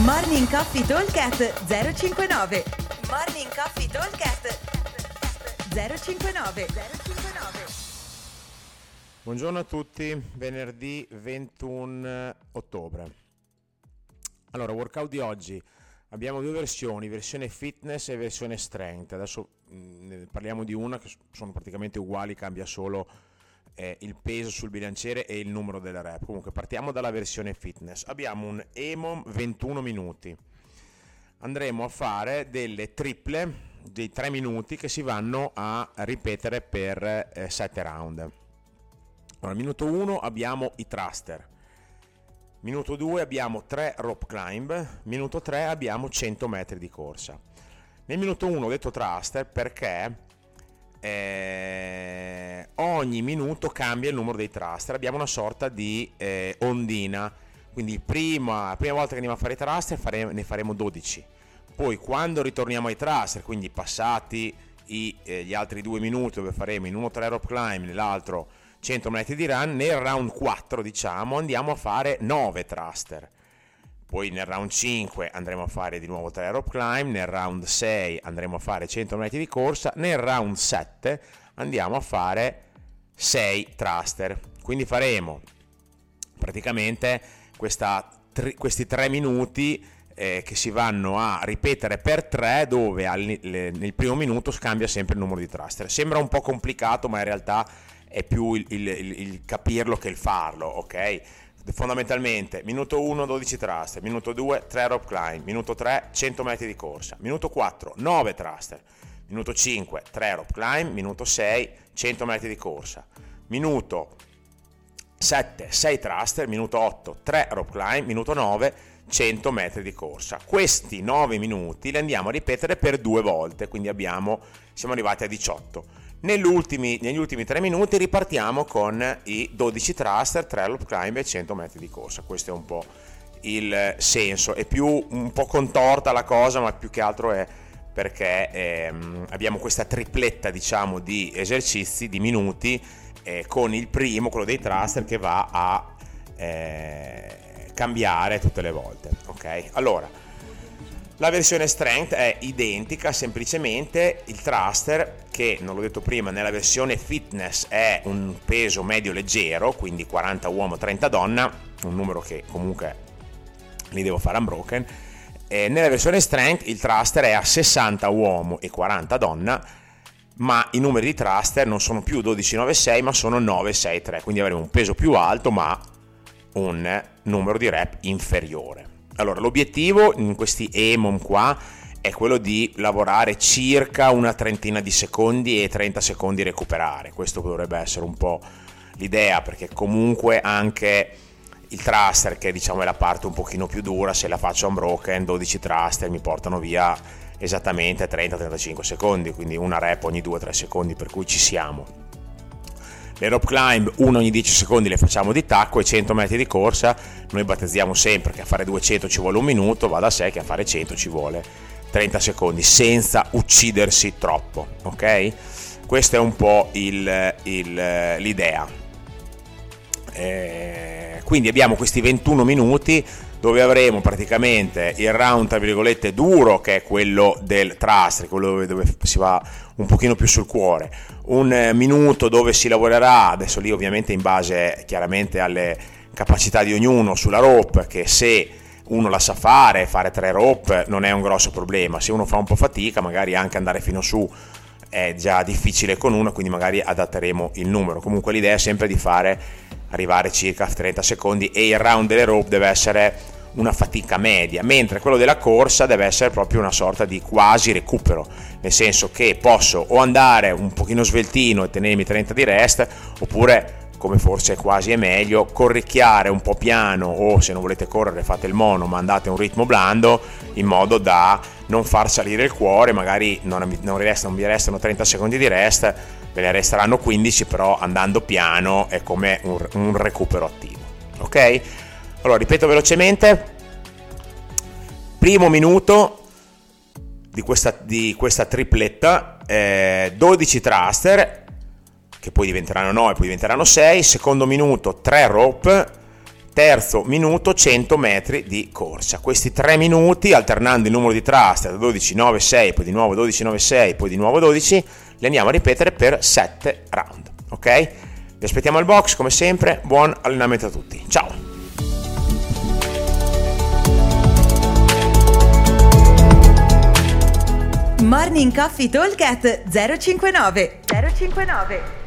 Morning Coffee Talkcast 059 Morning Coffee Talkcast 059 059 Buongiorno a tutti, venerdì 21 ottobre. Allora, workout di oggi. Abbiamo due versioni, versione fitness e versione strength. Adesso mh, parliamo di una che sono praticamente uguali, cambia solo eh, il peso sul bilanciere e il numero delle rep. Comunque partiamo dalla versione fitness. Abbiamo un EMOM 21 minuti. Andremo a fare delle triple dei 3 minuti che si vanno a ripetere per eh, 7 round. Allora, minuto 1 abbiamo i thruster. Minuto 2 abbiamo 3 rope climb, minuto 3 abbiamo 100 metri di corsa. Nel minuto 1 ho detto thruster perché eh, ogni minuto cambia il numero dei thruster, abbiamo una sorta di eh, ondina, quindi prima, la prima volta che andiamo a fare i thruster fare, ne faremo 12, poi quando ritorniamo ai thruster, quindi passati i, eh, gli altri due minuti dove faremo in uno 3 rope climb, nell'altro 100 metri di run, nel round 4 diciamo andiamo a fare 9 thruster. Poi nel round 5 andremo a fare di nuovo 3 rope climb, nel round 6 andremo a fare 100 metri di corsa, nel round 7 andiamo a fare 6 thruster. Quindi faremo praticamente questa, tri, questi 3 minuti eh, che si vanno a ripetere per 3 dove al, le, nel primo minuto scambia sempre il numero di thruster. Sembra un po' complicato ma in realtà è più il, il, il, il capirlo che il farlo, ok? fondamentalmente minuto 1 12 thruster, minuto 2 3 rope climb, minuto 3 100 metri di corsa, minuto 4 9 thruster, minuto 5 3 rope climb, minuto 6 100 metri di corsa, minuto 7 6 thruster, minuto 8 3 rope climb, minuto 9 100 metri di corsa. Questi 9 minuti li andiamo a ripetere per due volte, quindi abbiamo, siamo arrivati a 18 negli ultimi 3 minuti ripartiamo con i 12 thruster, 3 loop climb e 100 metri di corsa. Questo è un po' il senso. È più un po' contorta la cosa, ma più che altro è perché ehm, abbiamo questa tripletta diciamo di esercizi, di minuti, eh, con il primo, quello dei thruster, che va a eh, cambiare tutte le volte. Ok? Allora, la versione strength è identica, semplicemente il thruster che non l'ho detto prima, nella versione fitness è un peso medio leggero, quindi 40 uomo, 30 donna, un numero che comunque li devo fare unbroken. E nella versione strength il thruster è a 60 uomo e 40 donna, ma i numeri di thruster non sono più 12,96 ma sono 9,63, quindi avremo un peso più alto ma un numero di rep inferiore. Allora, l'obiettivo in questi EMOM qua è quello di lavorare circa una trentina di secondi e 30 secondi recuperare. Questo dovrebbe essere un po' l'idea, perché comunque anche il thruster, che diciamo è la parte un pochino più dura, se la faccio unbroken, 12 thruster mi portano via esattamente 30-35 secondi, quindi una rep ogni 2-3 secondi, per cui ci siamo. Le rope climb, una ogni 10 secondi le facciamo di tacco e 100 metri di corsa, noi battezziamo sempre che a fare 200 ci vuole un minuto, va da sé che a fare 100 ci vuole 30 secondi, senza uccidersi troppo, ok? Questa è un po' il, il, l'idea. Eh, quindi abbiamo questi 21 minuti dove avremo praticamente il round tra virgolette duro che è quello del trust, quello dove, si va un pochino più sul cuore, un eh, minuto dove si lavorerà, adesso lì ovviamente in base chiaramente alle capacità di ognuno sulla rope, che se uno la sa fare, fare tre rope non è un grosso problema, se uno fa un po' fatica magari anche andare fino su è già difficile con uno, quindi magari adatteremo il numero. Comunque l'idea è sempre di fare arrivare circa 30 secondi e il round delle rope deve essere una fatica media, mentre quello della corsa deve essere proprio una sorta di quasi recupero, nel senso che posso o andare un pochino sveltino e tenermi 30 di rest, oppure come forse quasi è meglio, corricchiare un po' piano o se non volete correre fate il mono ma andate a un ritmo blando in modo da non far salire il cuore, magari non, non, resta, non vi restano 30 secondi di rest, ve ne resteranno 15 però andando piano è come un, un recupero attivo. Ok? Allora, ripeto velocemente. Primo minuto di questa, di questa tripletta, eh, 12 thruster, che poi diventeranno 9, poi diventeranno 6. Secondo minuto 3 rope, terzo minuto 100 metri di corsa. Questi tre minuti, alternando il numero di thrust da 12, 9, 6, poi di nuovo 12, 9, 6, poi di nuovo 12, li andiamo a ripetere per 7 round. Ok? Vi aspettiamo al box come sempre, buon allenamento a tutti. Ciao! Morning Coffee Talk 059 059